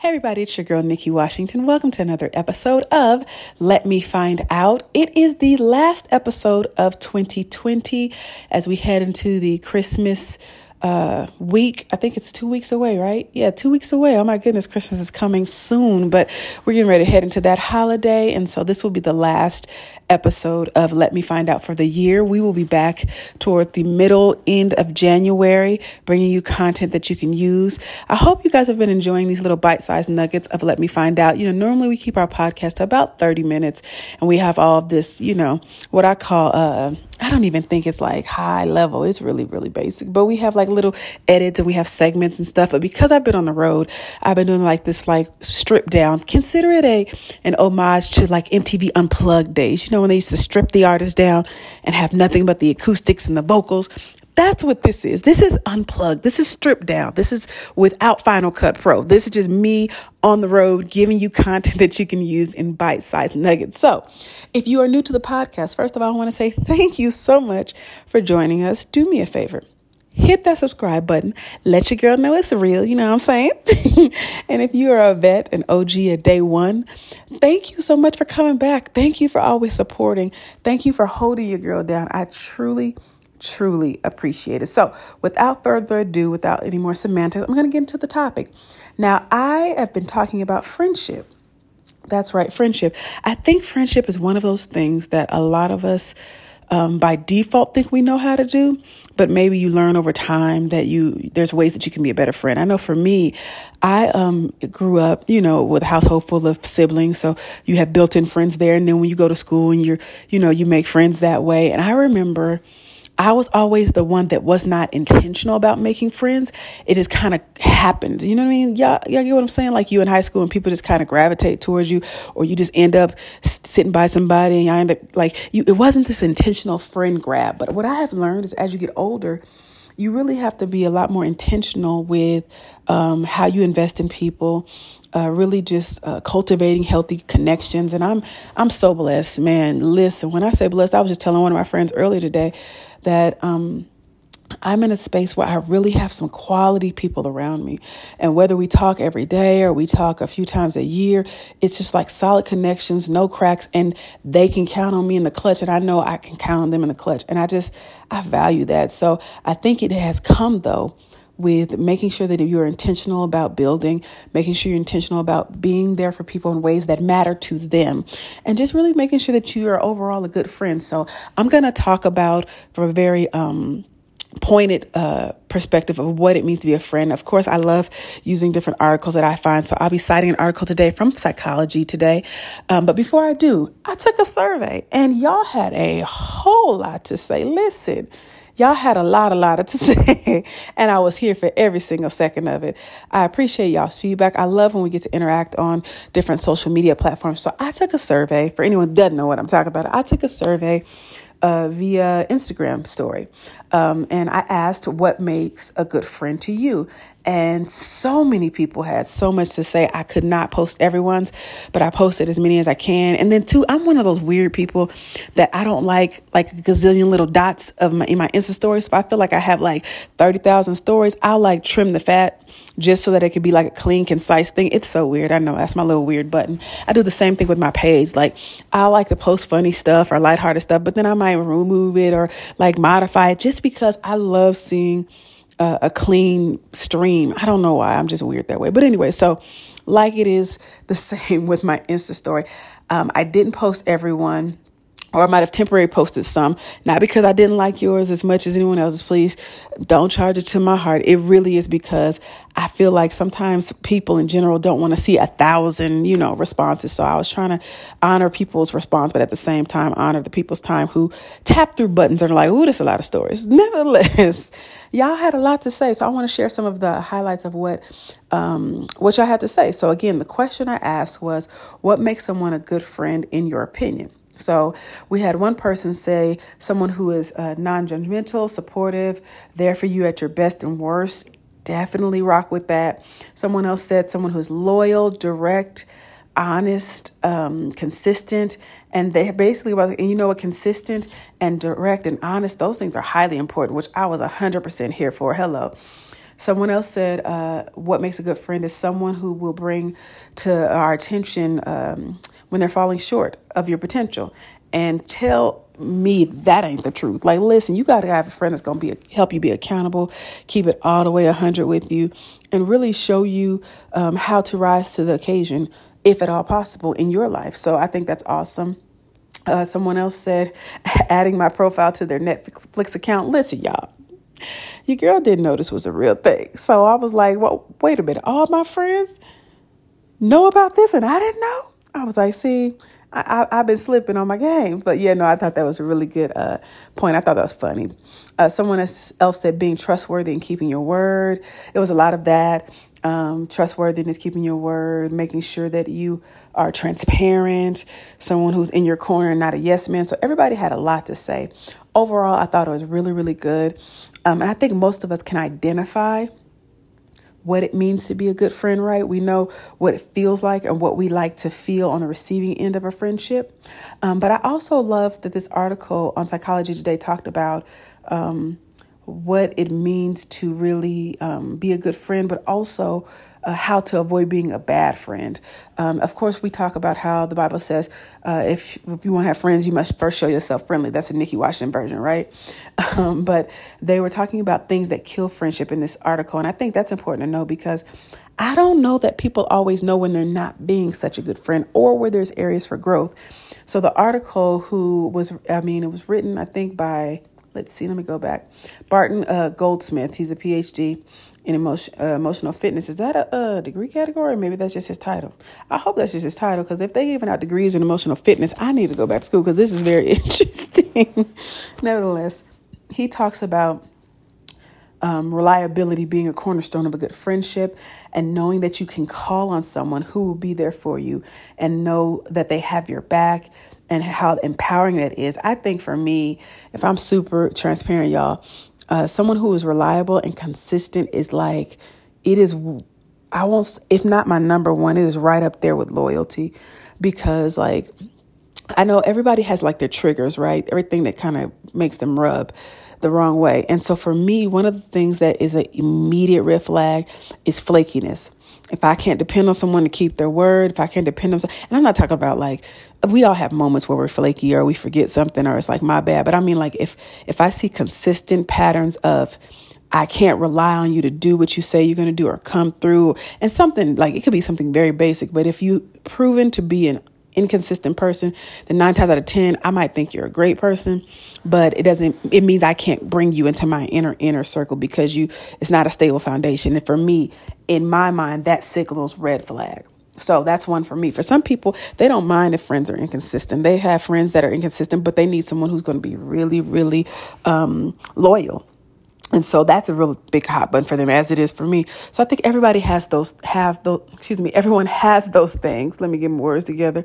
Hey everybody, it's your girl Nikki Washington. Welcome to another episode of Let Me Find Out. It is the last episode of 2020 as we head into the Christmas uh, week. I think it's two weeks away, right? Yeah, two weeks away. Oh my goodness, Christmas is coming soon, but we're getting ready to head into that holiday. And so this will be the last episode of Let Me Find Out for the year. We will be back toward the middle end of January, bringing you content that you can use. I hope you guys have been enjoying these little bite sized nuggets of Let Me Find Out. You know, normally we keep our podcast about 30 minutes and we have all this, you know, what I call, uh, I don't even think it's like high level. It's really, really basic. But we have like little edits and we have segments and stuff. But because I've been on the road, I've been doing like this like strip down. Consider it a an homage to like MTV Unplugged days. You know when they used to strip the artist down and have nothing but the acoustics and the vocals. That's what this is. This is unplugged. This is stripped down. This is without Final Cut Pro. This is just me on the road giving you content that you can use in bite sized nuggets. So, if you are new to the podcast, first of all, I want to say thank you so much for joining us. Do me a favor hit that subscribe button. Let your girl know it's real. You know what I'm saying? and if you are a vet, an OG a day one, thank you so much for coming back. Thank you for always supporting. Thank you for holding your girl down. I truly truly appreciate it. So, without further ado, without any more semantics, I'm going to get into the topic. Now, I have been talking about friendship. That's right, friendship. I think friendship is one of those things that a lot of us um, by default think we know how to do, but maybe you learn over time that you there's ways that you can be a better friend. I know for me, I um, grew up, you know, with a household full of siblings, so you have built-in friends there, and then when you go to school and you're, you know, you make friends that way. And I remember I was always the one that was not intentional about making friends. It just kind of happened. You know what I mean? Yeah, y'all get what I'm saying? Like you in high school and people just kind of gravitate towards you, or you just end up sitting by somebody and you end up like you. It wasn't this intentional friend grab. But what I have learned is as you get older, you really have to be a lot more intentional with um, how you invest in people. Uh, really just uh, cultivating healthy connections and i'm i'm so blessed man listen when i say blessed i was just telling one of my friends earlier today that um, I'm in a space where I really have some quality people around me. And whether we talk every day or we talk a few times a year, it's just like solid connections, no cracks, and they can count on me in the clutch. And I know I can count on them in the clutch. And I just, I value that. So I think it has come though with making sure that you're intentional about building, making sure you're intentional about being there for people in ways that matter to them, and just really making sure that you are overall a good friend. So I'm going to talk about from a very, um, pointed uh, perspective of what it means to be a friend. Of course, I love using different articles that I find. So I'll be citing an article today from Psychology Today. Um, but before I do, I took a survey and y'all had a whole lot to say. Listen, Y'all had a lot, a lot to say, and I was here for every single second of it. I appreciate y'all's feedback. I love when we get to interact on different social media platforms. So I took a survey for anyone who doesn't know what I'm talking about. I took a survey uh, via Instagram story. Um, and I asked what makes a good friend to you. And so many people had so much to say. I could not post everyone's, but I posted as many as I can. And then two, I'm one of those weird people that I don't like like a gazillion little dots of my in my Insta stories. If I feel like I have like 30,000 stories, I'll like trim the fat just so that it could be like a clean, concise thing. It's so weird. I know that's my little weird button. I do the same thing with my page. Like I like to post funny stuff or lighthearted stuff, but then I might remove it or like modify it just because I love seeing a, a clean stream. I don't know why. I'm just weird that way. But anyway, so like it is the same with my Insta story. Um, I didn't post everyone or I might have temporarily posted some, not because I didn't like yours as much as anyone else's. Please don't charge it to my heart. It really is because I feel like sometimes people in general don't want to see a thousand, you know, responses. So I was trying to honor people's response, but at the same time, honor the people's time who tap through buttons and are like, oh, there's a lot of stories. Nevertheless, y'all had a lot to say. So I want to share some of the highlights of what, um, what y'all had to say. So again, the question I asked was, what makes someone a good friend in your opinion? So we had one person say someone who is uh, non judgmental, supportive, there for you at your best and worst. Definitely rock with that. Someone else said someone who's loyal, direct, honest, um, consistent. And they basically was, and you know what, consistent and direct and honest, those things are highly important, which I was 100% here for. Hello. Someone else said, uh, What makes a good friend is someone who will bring to our attention um, when they're falling short of your potential and tell me that ain't the truth. Like, listen, you got to have a friend that's going to be help you be accountable, keep it all the way 100 with you, and really show you um, how to rise to the occasion, if at all possible, in your life. So I think that's awesome. Uh, someone else said, adding my profile to their Netflix account. Listen, y'all, your girl didn't know this was a real thing. So I was like, well, wait a minute. All my friends know about this and I didn't know? I was like, see, I, have been slipping on my game. But yeah, no, I thought that was a really good uh, point. I thought that was funny. Uh, someone else said being trustworthy and keeping your word. It was a lot of that. Um, trustworthiness, keeping your word, making sure that you are transparent, someone who's in your corner not a yes man. So everybody had a lot to say. Overall, I thought it was really, really good. Um, and I think most of us can identify what it means to be a good friend, right? We know what it feels like and what we like to feel on the receiving end of a friendship. Um, but I also love that this article on Psychology Today talked about um, what it means to really um, be a good friend, but also uh, how to avoid being a bad friend. Um, of course, we talk about how the Bible says uh, if if you want to have friends, you must first show yourself friendly. That's a Nikki Washington version, right? Um, but they were talking about things that kill friendship in this article, and I think that's important to know because I don't know that people always know when they're not being such a good friend or where there's areas for growth. So the article, who was, I mean, it was written, I think, by let's see, let me go back. Barton uh, Goldsmith, he's a PhD in emotion, uh, emotional fitness. Is that a, a, degree category? Maybe that's just his title. I hope that's just his title because if they giving out degrees in emotional fitness, I need to go back to school because this is very interesting. Nevertheless, he talks about um, reliability being a cornerstone of a good friendship and knowing that you can call on someone who will be there for you and know that they have your back and how empowering that is. I think for me, if I'm super transparent, y'all, uh, someone who is reliable and consistent is like, it is, I won't, if not my number one, it is right up there with loyalty because, like, I know everybody has like their triggers, right? Everything that kind of makes them rub the wrong way. And so for me, one of the things that is an immediate red flag is flakiness if I can't depend on someone to keep their word, if I can't depend on, and I'm not talking about like we all have moments where we're flaky or we forget something or it's like my bad, but I mean like if if I see consistent patterns of I can't rely on you to do what you say you're going to do or come through and something like it could be something very basic, but if you proven to be an inconsistent person, then nine times out of 10, I might think you're a great person, but it doesn't, it means I can't bring you into my inner, inner circle because you, it's not a stable foundation. And for me, in my mind, that signals red flag. So that's one for me. For some people, they don't mind if friends are inconsistent. They have friends that are inconsistent, but they need someone who's going to be really, really um, loyal. And so that's a real big hot button for them as it is for me. So I think everybody has those, have those, excuse me, everyone has those things. Let me get my words together,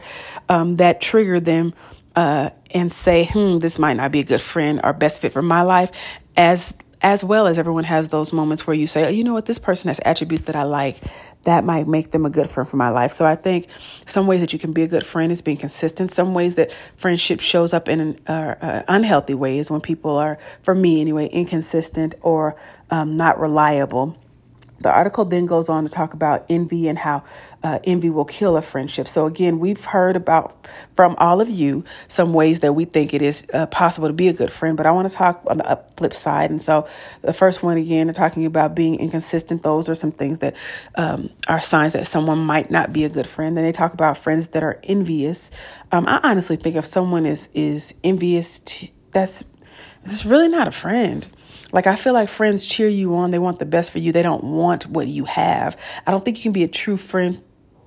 um, that trigger them, uh, and say, hmm, this might not be a good friend or best fit for my life as, as well as everyone has those moments where you say, oh, you know what, this person has attributes that I like that might make them a good friend for my life. So I think some ways that you can be a good friend is being consistent. Some ways that friendship shows up in an uh, uh, unhealthy ways when people are, for me anyway, inconsistent or um, not reliable. The article then goes on to talk about envy and how uh, envy will kill a friendship. So, again, we've heard about from all of you some ways that we think it is uh, possible to be a good friend, but I want to talk on the flip side. And so, the first one again, they're talking about being inconsistent. Those are some things that um, are signs that someone might not be a good friend. Then they talk about friends that are envious. Um, I honestly think if someone is is envious, t- that's that's really not a friend. Like, I feel like friends cheer you on. They want the best for you. They don't want what you have. I don't think you can be a true friend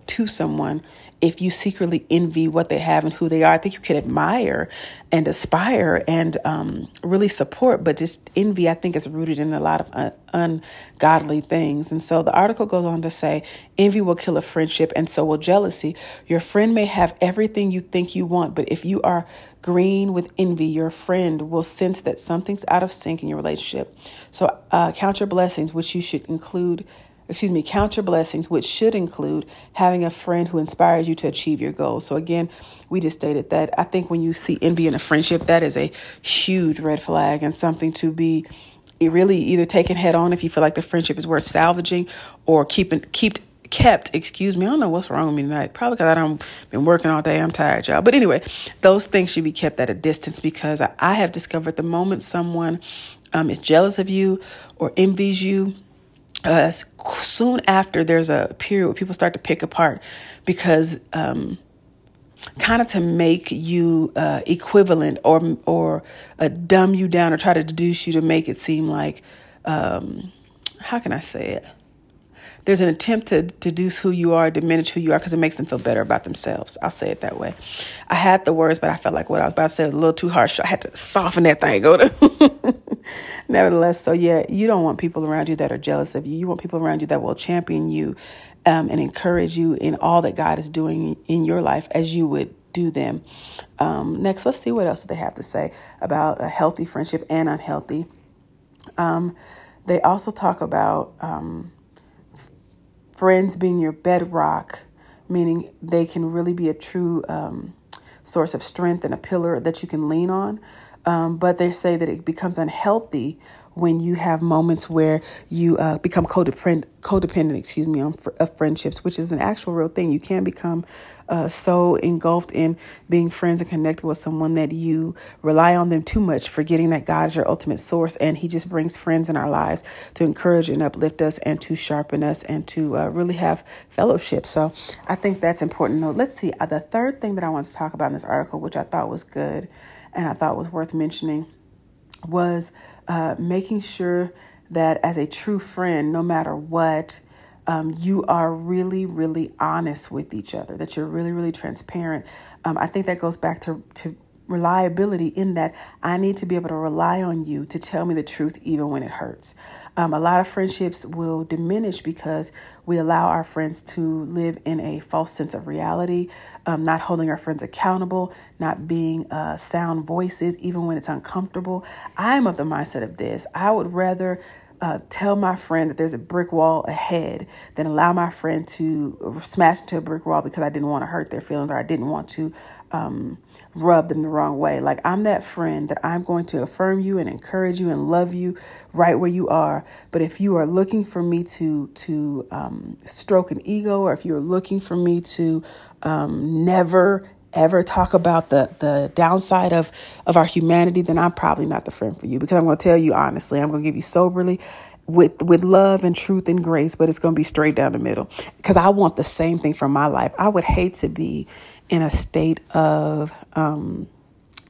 to someone if you secretly envy what they have and who they are. I think you can admire and aspire and um, really support, but just envy, I think, is rooted in a lot of un- ungodly things. And so the article goes on to say envy will kill a friendship, and so will jealousy. Your friend may have everything you think you want, but if you are green with envy, your friend will sense that something's out of sync in your relationship. So uh, count your blessings, which you should include excuse me, count your blessings, which should include having a friend who inspires you to achieve your goals. So, again, we just stated that. I think when you see envy in a friendship, that is a huge red flag and something to be really either taken head on if you feel like the friendship is worth salvaging or keeping keep kept excuse me i don't know what's wrong with me tonight. Probably because i don't been working all day. I'm tired y'all. But anyway those things should be kept at a distance because i, I have discovered the moment someone um, is jealous of you or envies you uh, soon after there's a period where people start to pick apart because um, kind of to make you uh, equivalent or or uh, dumb you down or try to deduce you to make it seem like um, how can I say it? There's an attempt to deduce who you are, diminish who you are, because it makes them feel better about themselves. I'll say it that way. I had the words, but I felt like what I was about to say was a little too harsh. So I had to soften that thing. Go to. Nevertheless, so yeah, you don't want people around you that are jealous of you. You want people around you that will champion you um, and encourage you in all that God is doing in your life as you would do them. Um, next, let's see what else they have to say about a healthy friendship and unhealthy. Um, they also talk about um, friends being your bedrock, meaning they can really be a true um, source of strength and a pillar that you can lean on. Um, but they say that it becomes unhealthy when you have moments where you uh, become codependent, codependent, excuse me, on fr- of friendships, which is an actual real thing. You can become uh, so engulfed in being friends and connected with someone that you rely on them too much, forgetting that God is your ultimate source, and He just brings friends in our lives to encourage and uplift us, and to sharpen us, and to uh, really have fellowship. So I think that's important. Now, let's see. Uh, the third thing that I want to talk about in this article, which I thought was good, and I thought was worth mentioning was uh, making sure that as a true friend, no matter what, um, you are really, really honest with each other, that you're really, really transparent. Um, I think that goes back to, to reliability in that I need to be able to rely on you to tell me the truth even when it hurts. Um, a lot of friendships will diminish because we allow our friends to live in a false sense of reality, um, not holding our friends accountable, not being uh, sound voices even when it's uncomfortable. I'm of the mindset of this. I would rather uh, tell my friend that there's a brick wall ahead than allow my friend to smash into a brick wall because I didn't want to hurt their feelings or I didn't want to um, rub them the wrong way. Like I'm that friend that I'm going to affirm you and encourage you and love you right where you are. But if you are looking for me to to um, stroke an ego, or if you're looking for me to um, never ever talk about the the downside of of our humanity, then I'm probably not the friend for you because I'm going to tell you honestly. I'm going to give you soberly with with love and truth and grace, but it's going to be straight down the middle because I want the same thing for my life. I would hate to be in a state of um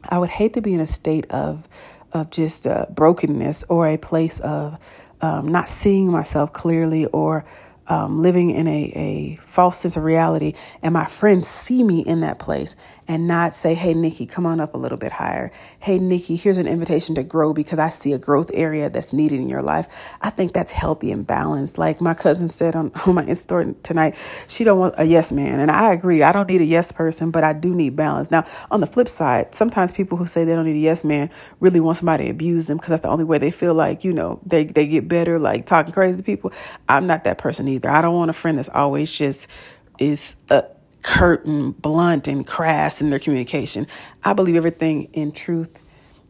I would hate to be in a state of of just uh, brokenness or a place of um, not seeing myself clearly or um, living in a, a false sense of reality, and my friends see me in that place and not say, Hey, Nikki, come on up a little bit higher. Hey, Nikki, here's an invitation to grow because I see a growth area that's needed in your life. I think that's healthy and balanced. Like my cousin said on, on my Insta tonight, she don't want a yes man. And I agree. I don't need a yes person, but I do need balance. Now, on the flip side, sometimes people who say they don't need a yes man really want somebody to abuse them because that's the only way they feel like, you know, they, they get better, like talking crazy to people. I'm not that person either. I don't want a friend that's always just is a, curt and blunt and crass in their communication. I believe everything in truth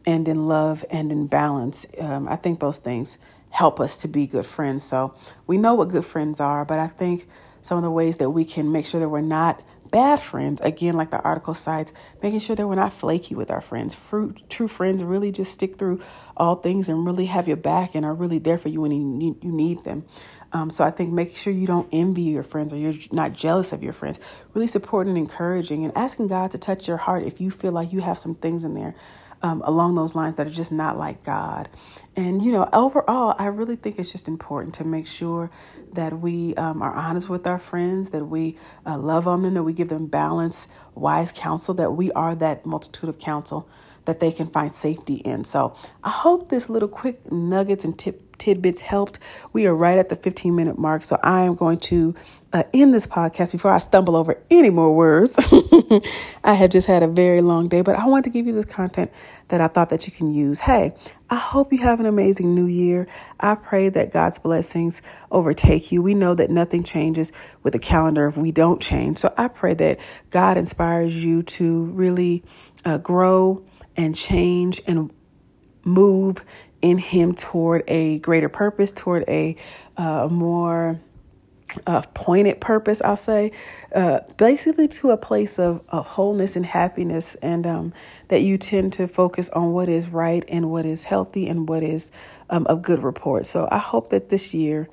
and in love and in balance. Um, I think those things help us to be good friends. So we know what good friends are, but I think some of the ways that we can make sure that we're not bad friends, again, like the article cites, making sure that we're not flaky with our friends. Fruit, true friends really just stick through all things and really have your back and are really there for you when you need them. Um, so I think making sure you don't envy your friends or you're not jealous of your friends, really supporting and encouraging and asking God to touch your heart if you feel like you have some things in there um, along those lines that are just not like God. And, you know, overall, I really think it's just important to make sure that we um, are honest with our friends, that we uh, love on them, that we give them balance, wise counsel, that we are that multitude of counsel that they can find safety in. So I hope this little quick nuggets and tip tidbits helped. We are right at the 15 minute mark. So I am going to uh, end this podcast before I stumble over any more words. I have just had a very long day, but I want to give you this content that I thought that you can use. Hey, I hope you have an amazing new year. I pray that God's blessings overtake you. We know that nothing changes with the calendar if we don't change. So I pray that God inspires you to really uh, grow and change and move in Him toward a greater purpose, toward a uh, more uh, pointed purpose, I'll say, uh, basically to a place of, of wholeness and happiness, and um, that you tend to focus on what is right and what is healthy and what is um, of good report. So I hope that this year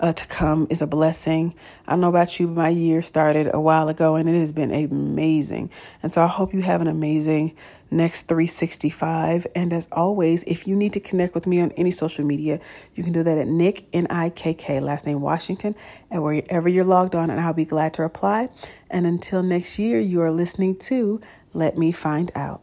uh, to come is a blessing. I know about you, but my year started a while ago and it has been amazing. And so I hope you have an amazing next 365. And as always, if you need to connect with me on any social media, you can do that at Nick, N I K K, last name Washington, and wherever you're logged on, and I'll be glad to reply. And until next year, you are listening to Let Me Find Out.